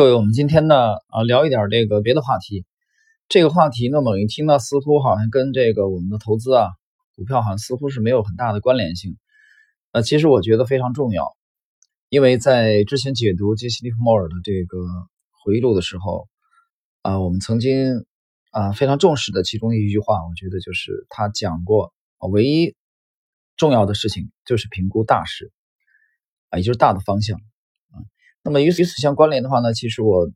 各位，我们今天呢啊聊一点这个别的话题。这个话题呢，猛一听呢，似乎好像跟这个我们的投资啊、股票好像似乎是没有很大的关联性。呃，其实我觉得非常重要，因为在之前解读杰西·利弗莫尔的这个回忆录的时候，啊，我们曾经啊非常重视的其中一句话，我觉得就是他讲过，唯一重要的事情就是评估大势啊，也就是大的方向。那么与此与此相关联的话呢，其实我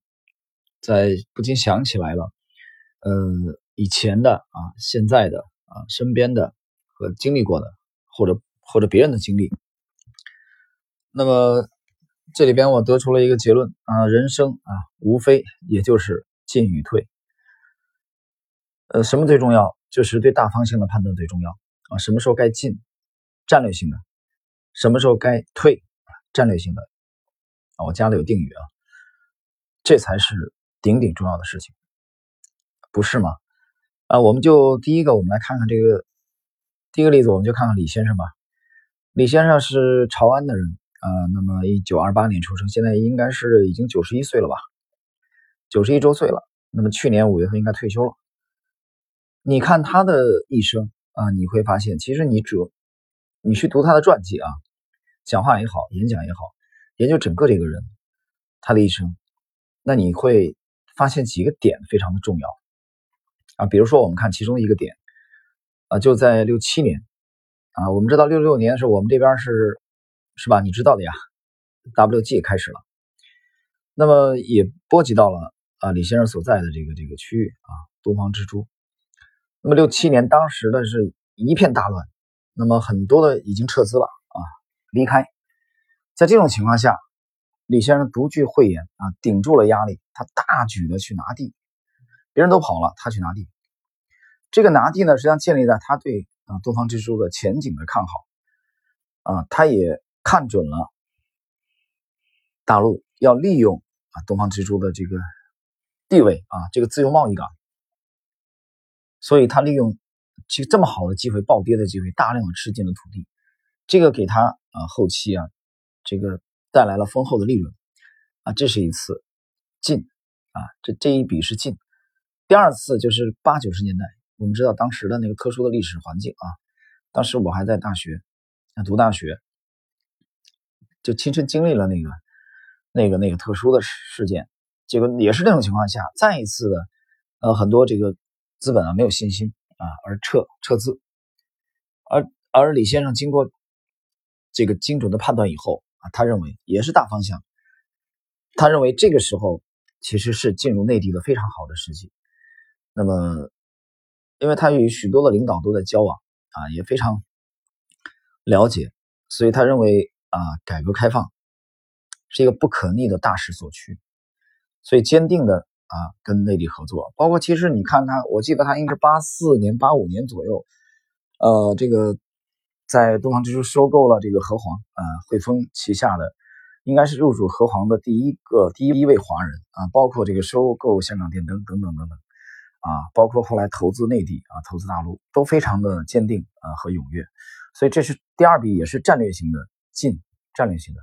在不禁想起来了，呃，以前的啊，现在的啊，身边的和经历过的，或者或者别人的经历。那么这里边我得出了一个结论啊，人生啊，无非也就是进与退。呃，什么最重要？就是对大方向的判断最重要啊。什么时候该进，战略性的；什么时候该退，战略性的。啊，我加了有定语啊，这才是顶顶重要的事情，不是吗？啊，我们就第一个，我们来看看这个第一个例子，我们就看看李先生吧。李先生是潮安的人啊，那么一九二八年出生，现在应该是已经九十一岁了吧？九十一周岁了，那么去年五月份应该退休了。你看他的一生啊，你会发现，其实你只你去读他的传记啊，讲话也好，演讲也好。研究整个这个人，他的一生，那你会发现几个点非常的重要啊。比如说，我们看其中一个点啊，就在六七年啊，我们知道六六年是，我们这边是是吧？你知道的呀，WG 开始了，那么也波及到了啊李先生所在的这个这个区域啊，东方之珠。那么六七年当时的是一片大乱，那么很多的已经撤资了啊，离开。在这种情况下，李先生独具慧眼啊，顶住了压力，他大举的去拿地，别人都跑了，他去拿地。这个拿地呢，实际上建立在他对啊东方之珠的前景的看好啊，他也看准了大陆要利用啊东方之珠的这个地位啊，这个自由贸易港，所以他利用这这么好的机会，暴跌的机会，大量的吃进了土地，这个给他啊后期啊。这个带来了丰厚的利润啊，这是一次进啊，这这一笔是进。第二次就是八九十年代，我们知道当时的那个特殊的历史环境啊，当时我还在大学读大学，就亲身经历了那个那个那个特殊的事件。结果也是这种情况下，再一次的呃很多这个资本啊没有信心啊而撤撤资，而而李先生经过这个精准的判断以后。他认为也是大方向。他认为这个时候其实是进入内地的非常好的时机。那么，因为他与许多的领导都在交往啊，也非常了解，所以他认为啊，改革开放是一个不可逆的大势所趋，所以坚定的啊跟内地合作。包括其实你看他，我记得他应该是八四年、八五年左右，呃，这个。在东方之珠收购了这个和黄啊，汇丰旗下的，应该是入主和黄的第一个第一位华人啊，包括这个收购香港电灯等等等等啊，包括后来投资内地啊，投资大陆都非常的坚定啊和踊跃，所以这是第二笔也是战略性的进，战略性的。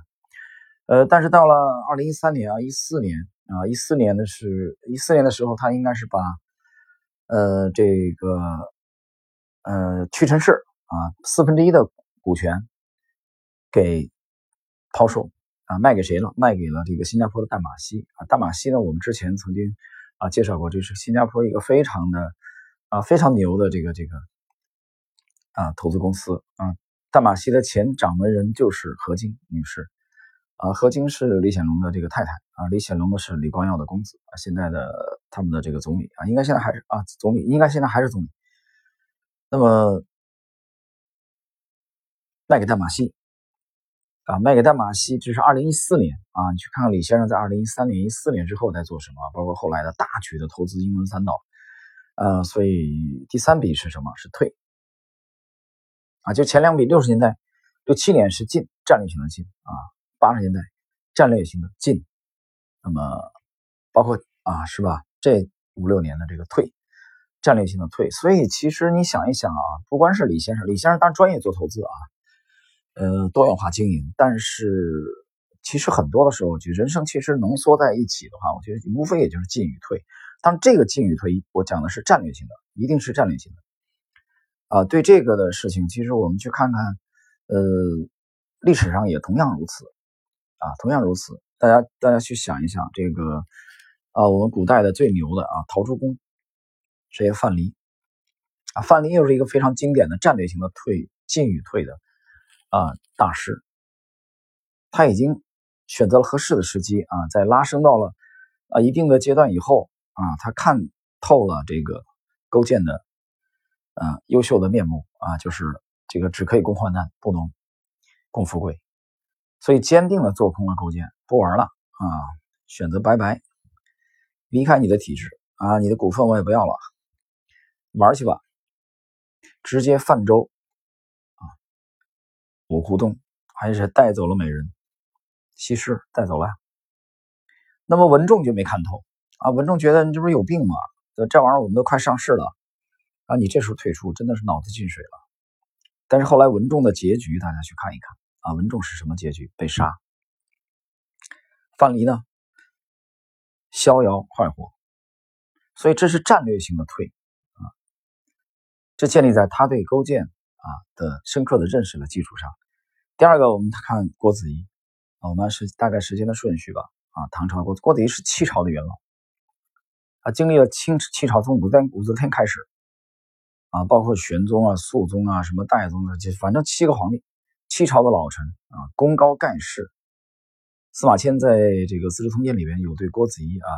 呃，但是到了二零一三年啊，一四年啊，一四年的是一四年的时候，他应该是把呃这个呃屈臣氏。啊，四分之一的股权给抛售啊，卖给谁了？卖给了这个新加坡的淡马锡啊。淡马锡呢，我们之前曾经啊介绍过，这是新加坡一个非常的啊非常牛的这个这个啊投资公司啊。淡马锡的前掌门人就是何晶女士啊，何晶是李显龙的这个太太啊，李显龙呢是李光耀的公子啊，现在的他们的这个总理啊，应该现在还是啊总理，应该现在还是总理。那么。卖给淡马锡啊，卖给淡马锡，这是二零一四年啊。你去看看李先生在二零一三年、一四年之后在做什么，包括后来的大举的投资英伦三岛，呃，所以第三笔是什么？是退啊。就前两笔六十年代、六七年是进，战略性的进啊；八十年代战略性的进，那么包括啊，是吧？这五六年的这个退，战略性的退。所以其实你想一想啊，不光是李先生，李先生当然专业做投资啊。呃，多元化经营，但是其实很多的时候，就人生其实浓缩在一起的话，我觉得无非也就是进与退。当然，这个进与退，我讲的是战略性的，一定是战略性的。啊，对这个的事情，其实我们去看看，呃，历史上也同样如此，啊，同样如此。大家大家去想一想，这个啊，我们古代的最牛的啊，陶朱公，这些范蠡，啊，范蠡又是一个非常经典的战略性的退进与退的啊大师。他已经选择了合适的时机啊，在拉升到了啊一定的阶段以后啊，他看透了这个勾践的啊优秀的面目啊，就是这个只可以共患难，不能共富贵，所以坚定的做空了勾践，不玩了啊，选择拜拜，离开你的体制啊，你的股份我也不要了，玩去吧，直接泛舟，五湖东，还是带走了美人。西施带走了，那么文仲就没看透啊！文仲觉得你这不是有病吗？这玩意儿我们都快上市了啊！你这时候退出，真的是脑子进水了。但是后来文仲的结局，大家去看一看啊！文仲是什么结局？被杀。范蠡呢？逍遥快活。所以这是战略性的退啊！这建立在他对勾践啊的深刻的认识的基础上。第二个，我们看郭子仪啊。我们是大概时间的顺序吧。啊，唐朝郭郭子仪是七朝的元老，啊，经历了清七朝，从武则武则天开始，啊，包括玄宗啊、肃宗啊、什么代宗啊，就反正七个皇帝，七朝的老臣啊，功高盖世。司马迁在这个《资治通鉴》里边有对郭子仪啊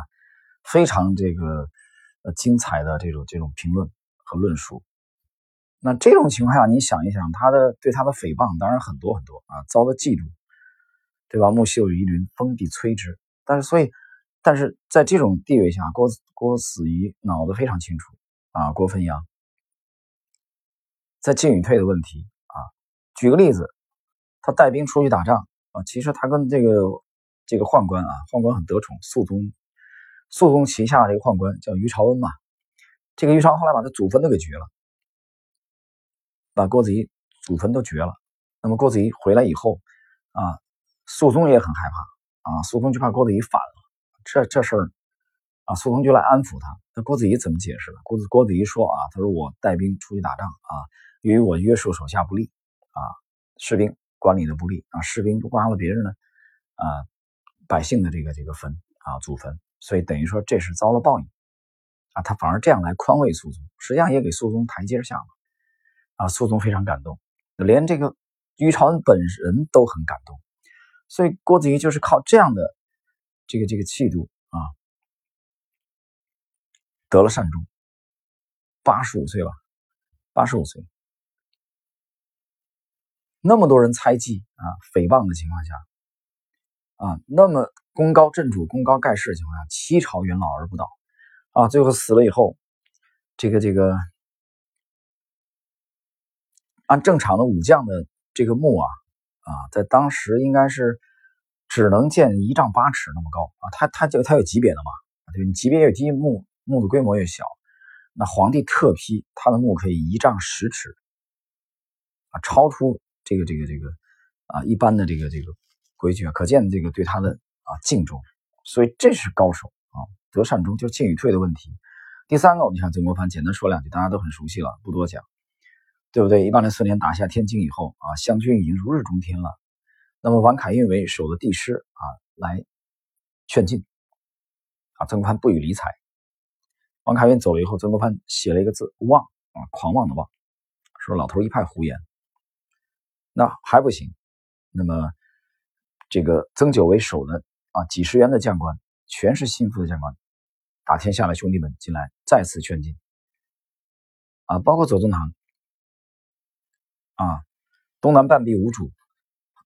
非常这个呃精彩的这种这种评论和论述。那这种情况下，你想一想，他的对他的诽谤当然很多很多啊，遭的嫉妒。对吧？木秀于林，风必摧之。但是，所以，但是在这种地位下，郭郭子仪脑子非常清楚啊。郭汾阳在进与退的问题啊，举个例子，他带兵出去打仗啊，其实他跟这个这个宦官啊，宦官很得宠，肃宗，肃宗旗下的这个宦官叫于朝恩嘛。这个于朝后来把他祖坟都给掘了，把郭子仪祖坟都掘了。那么郭子仪回来以后啊。肃宗也很害怕啊，肃宗就怕郭子仪反了，这这事儿啊，肃宗就来安抚他。那郭子仪怎么解释的？郭子郭子仪说啊，他说我带兵出去打仗啊，由于我约束手下不力啊，士兵管理的不力啊，士兵挖了别人的啊百姓的这个这个坟啊祖坟，所以等于说这是遭了报应啊，他反而这样来宽慰肃宗，实际上也给肃宗台阶下了啊，肃宗非常感动，连这个于朝恩本人都很感动。所以郭子仪就是靠这样的这个这个气度啊，得了善终，八十五岁了，八十五岁，那么多人猜忌啊、诽谤的情况下啊，那么功高震主、功高盖世的情况下，七朝元老而不倒啊，最后死了以后，这个这个按正常的武将的这个墓啊。啊，在当时应该是只能建一丈八尺那么高啊，它它就它有级别的嘛，对，你级别越低，墓墓的规模越小。那皇帝特批他的墓可以一丈十尺啊，超出这个这个这个啊一般的这个这个规矩啊，可见这个对他的啊敬重。所以这是高手啊，得善终就进与退的问题。第三个，我们看曾国藩，简单说两句，大家都很熟悉了，不多讲。对不对？一八零四年打下天津以后啊，湘军已经如日中天了。那么王凯运为首的帝师啊，来劝进啊，曾国藩不予理睬。王凯运走了以后，曾国藩写了一个字“妄”啊，狂妄的妄，说老头一派胡言。那还不行。那么这个曾九为首的啊，几十员的将官，全是心腹的将官，打天下的兄弟们进来，再次劝进啊，包括左宗棠。啊，东南半壁无主，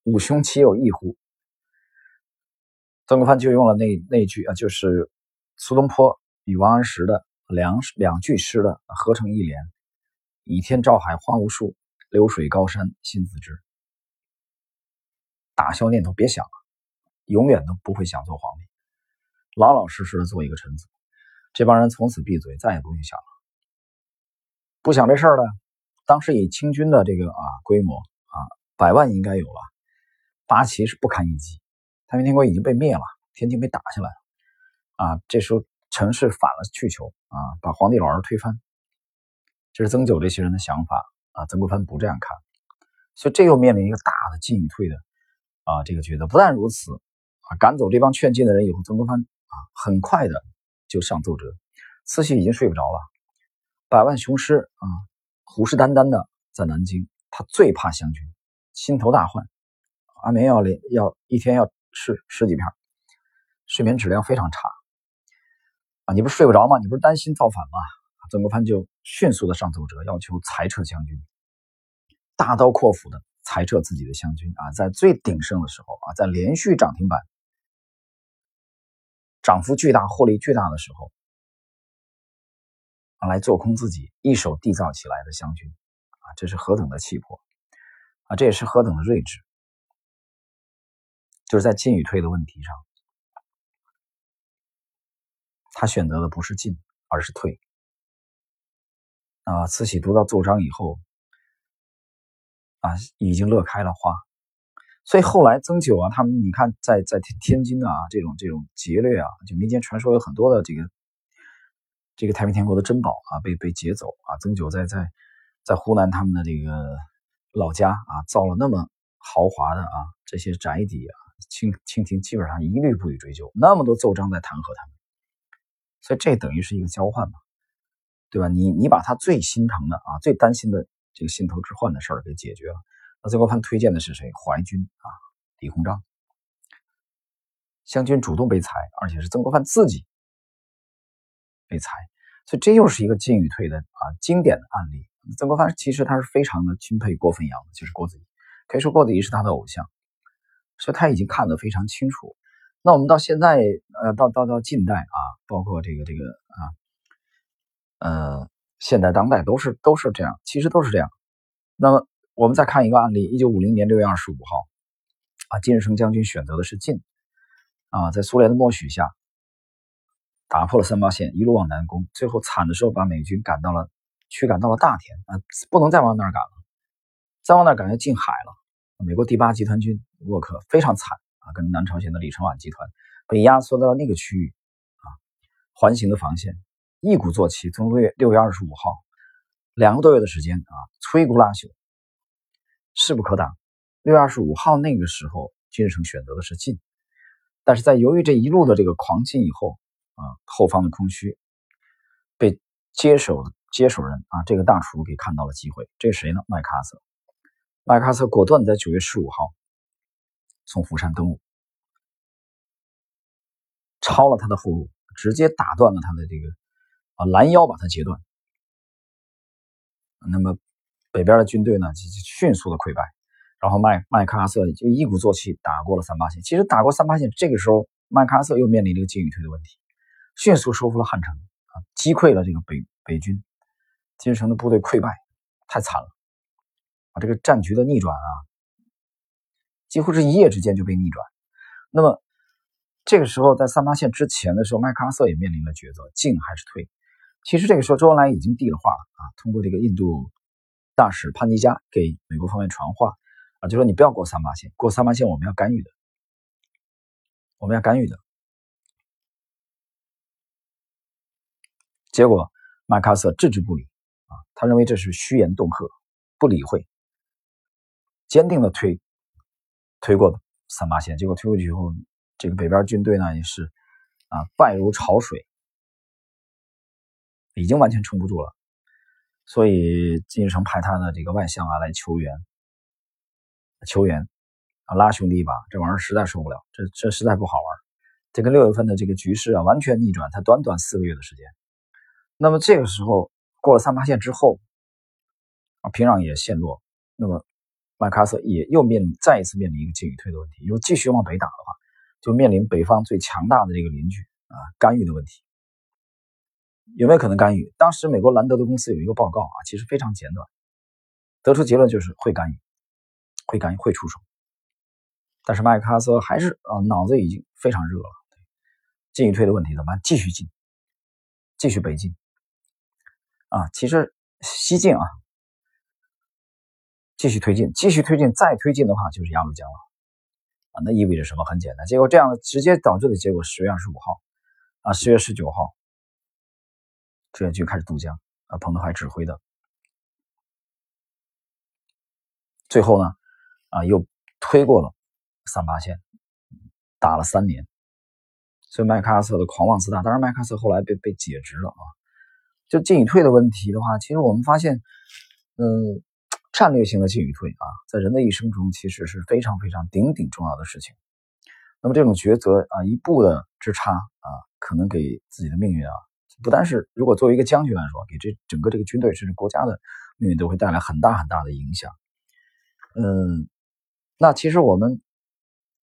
五兄岂有异乎？曾国藩就用了那那句啊，就是苏东坡与王安石的两两句诗的合成一联：“倚天照海花无数，流水高山心自知。”打消念头，别想了，永远都不会想做皇帝，老老实实的做一个臣子。这帮人从此闭嘴，再也不用想了，不想这事儿了。当时以清军的这个啊规模啊百万应该有了，八旗是不堪一击太平天国已经被灭了，天津被打下来了啊。这时候陈氏反了去求啊，把皇帝老儿推翻。这是曾九这些人的想法啊。曾国藩不这样看，所以这又面临一个大的进与退的啊这个抉择。不但如此啊，赶走这帮劝进的人以后，曾国藩啊很快的就上奏折，慈禧已经睡不着了，百万雄师啊，虎视眈眈的在南京，他最怕湘军，心头大患，安眠药里要一天要。吃十几片，睡眠质量非常差啊！你不是睡不着吗？你不是担心造反吗？曾国藩就迅速的上奏折，要求裁撤湘军，大刀阔斧的裁撤自己的湘军啊！在最鼎盛的时候啊，在连续涨停板涨幅巨大、获利巨大的时候来做空自己一手缔造起来的湘军啊！这是何等的气魄啊！这也是何等的睿智！就是在进与退的问题上，他选择的不是进，而是退。啊，慈禧读到奏章以后，啊，已经乐开了花。所以后来曾九啊，他们你看，在在天津啊，这种这种劫掠啊，就民间传说有很多的这个这个太平天国的珍宝啊，被被劫走啊。曾九在在在湖南他们的这个老家啊，造了那么豪华的啊这些宅邸啊。清清廷基本上一律不予追究，那么多奏章在弹劾他们，所以这等于是一个交换嘛，对吧？你你把他最心疼的啊、最担心的这个心头之患的事儿给解决了。那曾国藩推荐的是谁？淮军啊，李鸿章。湘军主动被裁，而且是曾国藩自己被裁，所以这又是一个进与退的啊经典的案例。曾国藩其实他是非常的钦佩郭汾阳的，就是郭子仪，可以说郭子仪是他的偶像。所以他已经看得非常清楚。那我们到现在，呃，到到到近代啊，包括这个这个啊，呃，现代当代都是都是这样，其实都是这样。那么我们再看一个案例：一九五零年六月二十五号，啊，金日成将军选择的是进，啊，在苏联的默许下，打破了三八线，一路往南攻，最后惨的时候把美军赶到了驱赶到了大田啊，不能再往那儿赶了，再往那儿赶要进海了。美国第八集团军沃克非常惨啊，跟南朝鲜的李承晚集团被压缩到了那个区域啊，环形的防线，一鼓作气，从六月六月二十五号，两个多月的时间啊，摧枯拉朽，势不可挡。六月二十五号那个时候，金日成选择的是进，但是在由于这一路的这个狂进以后啊，后方的空虚，被接手接手人啊，这个大厨给看到了机会，这是谁呢？麦克阿瑟。麦克阿瑟果断在九月十五号从釜山登陆，抄了他的后路，直接打断了他的这个啊拦腰，把他截断。那么北边的军队呢，就迅速的溃败，然后麦麦克阿瑟就一鼓作气打过了三八线。其实打过三八线，这个时候麦克阿瑟又面临这个进与退的问题，迅速收复了汉城啊，击溃了这个北北军，金日成的部队溃败，太惨了。啊这个战局的逆转啊，几乎是一夜之间就被逆转。那么这个时候，在三八线之前的时候，麦克阿瑟也面临了抉择：进还是退？其实这个时候，周恩来已经递了话了啊，通过这个印度大使潘尼加给美国方面传话啊，就说你不要过三八线，过三八线我们要干预的，我们要干预的。结果麦克阿瑟置之不理啊，他认为这是虚言恫吓，不理会。坚定的推推过三八线，结果推过去以后，这个北边军队呢也是啊败如潮水，已经完全撑不住了。所以金日成派他的这个外相啊来求援，求援啊拉兄弟一把，这玩意儿实在受不了，这这实在不好玩。这个六月份的这个局势啊完全逆转，才短短四个月的时间。那么这个时候过了三八线之后啊，平壤也陷落，那么。麦克阿瑟也又面临再一次面临一个进与退的问题。如果继续往北打的话，就面临北方最强大的这个邻居啊干预的问题。有没有可能干预？当时美国兰德的公司有一个报告啊，其实非常简短，得出结论就是会干预，会干预，会出手。但是麦克阿瑟还是啊脑子已经非常热了，进与退的问题怎么办？继续进，继续北进啊。其实西进啊。继续推进，继续推进，再推进的话就是鸭绿江了。啊，那意味着什么？很简单，结果这样直接导致的结果，十月二十五号啊，十月十九号，志愿军开始渡江啊，彭德怀指挥的，最后呢，啊，又推过了三八线，打了三年。所以麦克阿瑟的狂妄自大，当然麦克阿瑟后来被被解职了啊。就进与退的问题的话，其实我们发现，嗯。战略性的进与退啊，在人的一生中其实是非常非常顶顶重要的事情。那么这种抉择啊，一步的之差啊，可能给自己的命运啊，不单是如果作为一个将军来说，给这整个这个军队甚至国家的命运都会带来很大很大的影响。嗯，那其实我们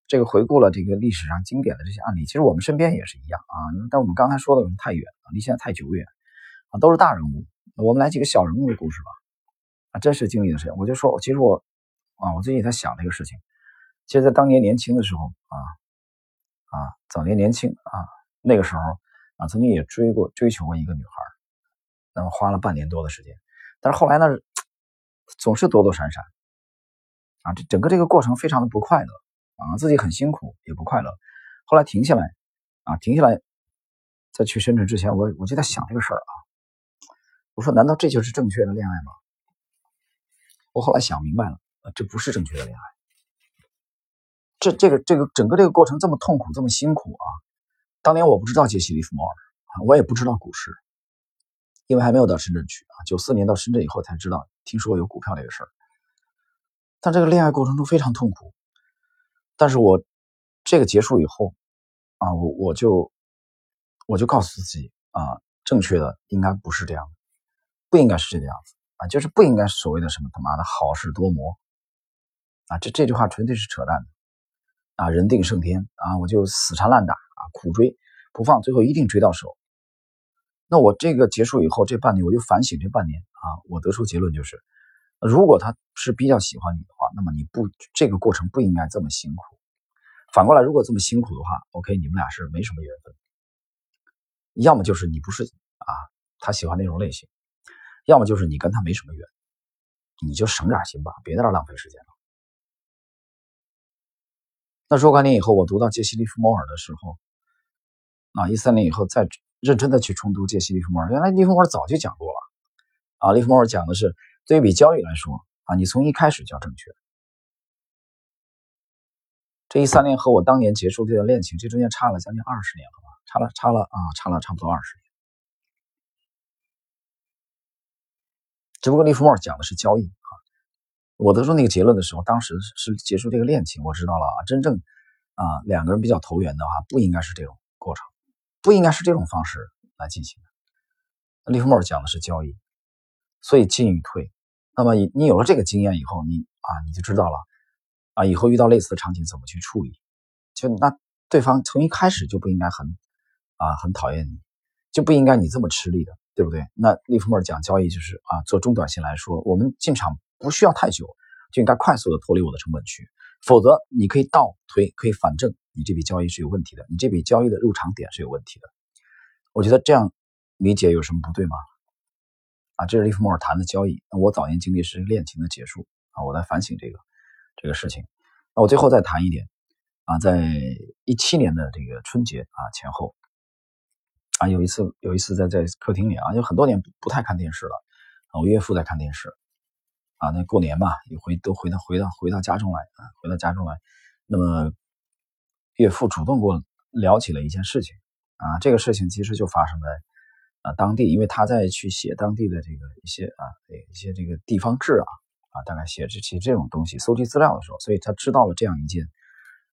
这个回顾了这个历史上经典的这些案例，其实我们身边也是一样啊。但我们刚才说的可能太远了，离现在太久远啊，都是大人物。我们来几个小人物的故事吧。啊真实经历的事情，我就说，其实我啊，我最近在想这个事情。其实，在当年年轻的时候啊啊，早年年轻啊，那个时候啊，曾经也追过、追求过一个女孩，那么花了半年多的时间。但是后来呢，总是躲躲闪闪啊，这整个这个过程非常的不快乐啊，自己很辛苦也不快乐。后来停下来啊，停下来，在去深圳之前，我我就在想这个事儿啊。我说，难道这就是正确的恋爱吗？我后来想明白了，这不是正确的恋爱。这、这个、这个整个这个过程这么痛苦，这么辛苦啊！当年我不知道杰西·利弗莫尔啊，我也不知道股市，因为还没有到深圳去啊。九四年到深圳以后才知道，听说有股票这个事儿。但这个恋爱过程中非常痛苦。但是我这个结束以后啊，我我就我就告诉自己啊，正确的应该不是这样的，不应该是这个样子。啊，就是不应该所谓的什么他妈的好事多磨啊，这这句话纯粹是扯淡的啊！人定胜天啊，我就死缠烂打啊，苦追不放，最后一定追到手。那我这个结束以后，这半年我就反省这半年啊，我得出结论就是，如果他是比较喜欢你的话，那么你不这个过程不应该这么辛苦。反过来，如果这么辛苦的话，OK，你们俩是没什么缘分，要么就是你不是啊，他喜欢那种类型。要么就是你跟他没什么缘，你就省点心吧，别在这浪费时间了。那若干年以后，我读到杰西·利弗莫尔的时候，啊，一三年以后再认真的去重读杰西·利弗莫尔，原来利弗莫尔早就讲过了。啊，利弗莫尔讲的是，对比交易来说，啊，你从一开始就要正确。这一三年和我当年结束这段恋情，这中间差了将近二十年了吧？差了，差了啊，差了差不多二十年。只不过利弗莫尔讲的是交易啊，我得出那个结论的时候，当时是结束这个恋情，我知道了啊，真正啊两个人比较投缘的话，不应该是这种过程，不应该是这种方式来进行的。利弗莫尔讲的是交易，所以进与退。那么你你有了这个经验以后，你啊你就知道了啊，以后遇到类似的场景怎么去处理。就那对方从一开始就不应该很啊很讨厌你，就不应该你这么吃力的。对不对？那利弗莫尔讲交易就是啊，做中短线来说，我们进场不需要太久，就应该快速的脱离我的成本区，否则你可以倒推，可以反证你这笔交易是有问题的，你这笔交易的入场点是有问题的。我觉得这样理解有什么不对吗？啊，这是利弗莫尔谈的交易。那我早年经历是恋情的结束啊，我在反省这个这个事情。那我最后再谈一点啊，在一七年的这个春节啊前后。啊，有一次，有一次在在客厅里啊，就很多年不不太看电视了。啊，我岳父在看电视。啊，那过年嘛，一回都回到回到回到家中来啊，回到家中来。那么岳父主动跟我聊起了一件事情。啊，这个事情其实就发生在啊当地，因为他在去写当地的这个一些啊一些这个地方志啊啊，大概写这些这种东西，搜集资料的时候，所以他知道了这样一件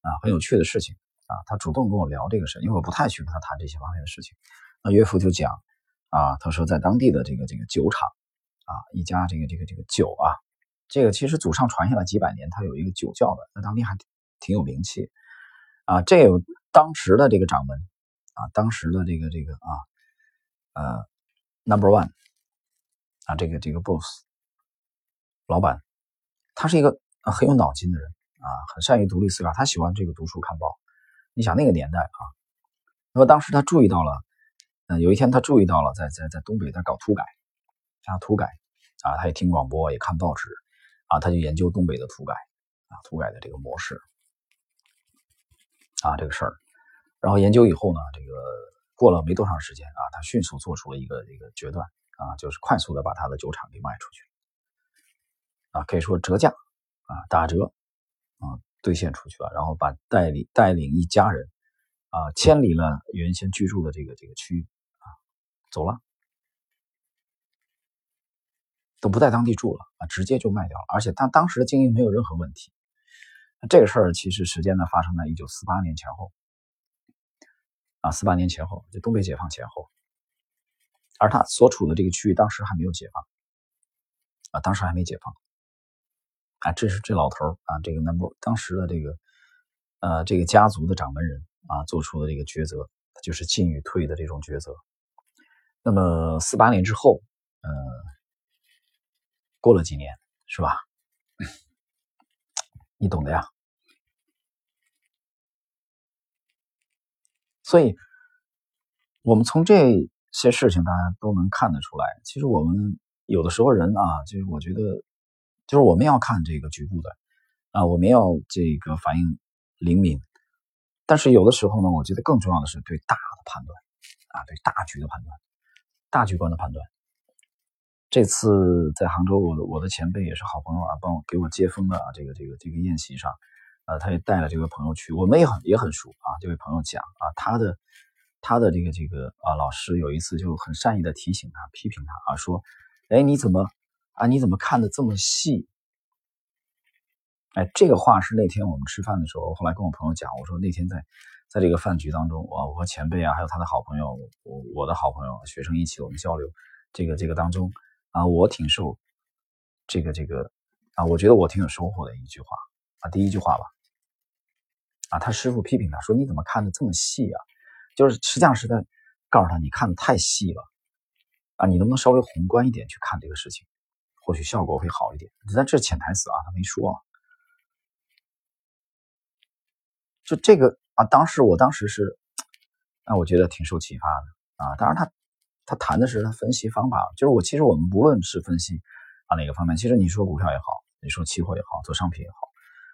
啊很有趣的事情。啊，他主动跟我聊这个事，因为我不太去跟他谈这些方面的事情。那岳父就讲，啊，他说在当地的这个这个酒厂，啊，一家这个这个这个酒啊，这个其实祖上传下来几百年，他有一个酒窖的，在当地还挺有名气。啊，这有当时的这个掌门，啊，当时的这个这个啊，呃，Number One，啊，这个这个 Boss，老板，他是一个很有脑筋的人，啊，很善于独立思考，他喜欢这个读书看报。你想那个年代啊，那么当时他注意到了，嗯，有一天他注意到了，在在在东北在搞土改，啊土改，啊他也听广播也看报纸，啊他就研究东北的土改，啊土改的这个模式。啊这个事儿，然后研究以后呢，这个过了没多长时间啊，他迅速做出了一个一个决断啊，就是快速的把他的酒厂给卖出去啊，可以说折价啊打折兑现出去了，然后把带领带领一家人啊迁离了原先居住的这个这个区域啊走了，都不在当地住了啊，直接就卖掉了，而且他当时的经营没有任何问题。这个事儿其实时间呢发生在一九四八年前后，啊，四八年前后，就东北解放前后，而他所处的这个区域当时还没有解放，啊，当时还没解放，啊，这是这老头啊，这个 number 当时的这个，呃，这个家族的掌门人啊做出的这个抉择，就是进与退的这种抉择。那么四八年之后，呃，过了几年，是吧？你懂的呀。所以，我们从这些事情，大家都能看得出来。其实我们有的时候人啊，就是我觉得，就是我们要看这个局部的啊，我们要这个反应灵敏。但是有的时候呢，我觉得更重要的是对大的判断啊，对大局的判断，大局观的判断。这次在杭州，我的我的前辈也是好朋友啊，帮我给我接风的啊这个这个这个宴席上。呃，他也带了这位朋友去，我们也很也很熟啊。这位朋友讲啊，他的他的这个这个啊老师有一次就很善意的提醒他、批评他啊，说，哎，你怎么啊？你怎么看的这么细？哎，这个话是那天我们吃饭的时候，后来跟我朋友讲，我说那天在在这个饭局当中，我我和前辈啊，还有他的好朋友，我我的好朋友学生一起我们交流，这个这个当中啊，我挺受这个这个啊，我觉得我挺有收获的一句话啊，第一句话吧。啊，他师傅批评他说：“你怎么看的这么细啊？就是实际上是在告诉他，你看的太细了啊！你能不能稍微宏观一点去看这个事情？或许效果会好一点。但这是潜台词啊，他没说。就这个啊，当时我当时是，啊，我觉得挺受启发的啊。当然，他他谈的是他分析方法，就是我其实我们不论是分析啊哪个方面，其实你说股票也好，你说期货也好，做商品也好，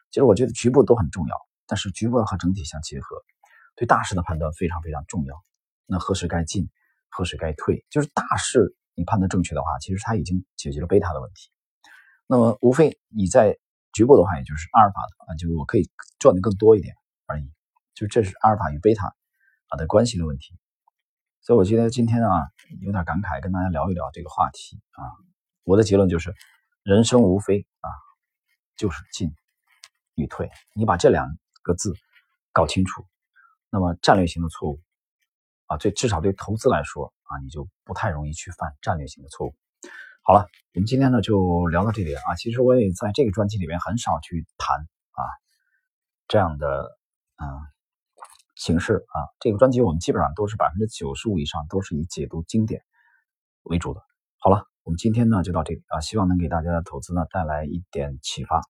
其实我觉得局部都很重要。”但是局部要和整体相结合，对大势的判断非常非常重要。那何时该进，何时该退，就是大势你判断正确的话，其实它已经解决了贝塔的问题。那么无非你在局部的话，也就是阿尔法的啊，就我可以赚的更多一点而已。就这是阿尔法与贝塔啊的关系的问题。所以我觉得今天啊有点感慨，跟大家聊一聊这个话题啊。我的结论就是，人生无非啊就是进与退，你把这两。个字搞清楚，那么战略性的错误啊，对至少对投资来说啊，你就不太容易去犯战略性的错误。好了，我们今天呢就聊到这里啊。其实我也在这个专辑里面很少去谈啊这样的啊形式啊。这个专辑我们基本上都是百分之九十五以上都是以解读经典为主的。好了，我们今天呢就到这里啊，希望能给大家的投资呢带来一点启发。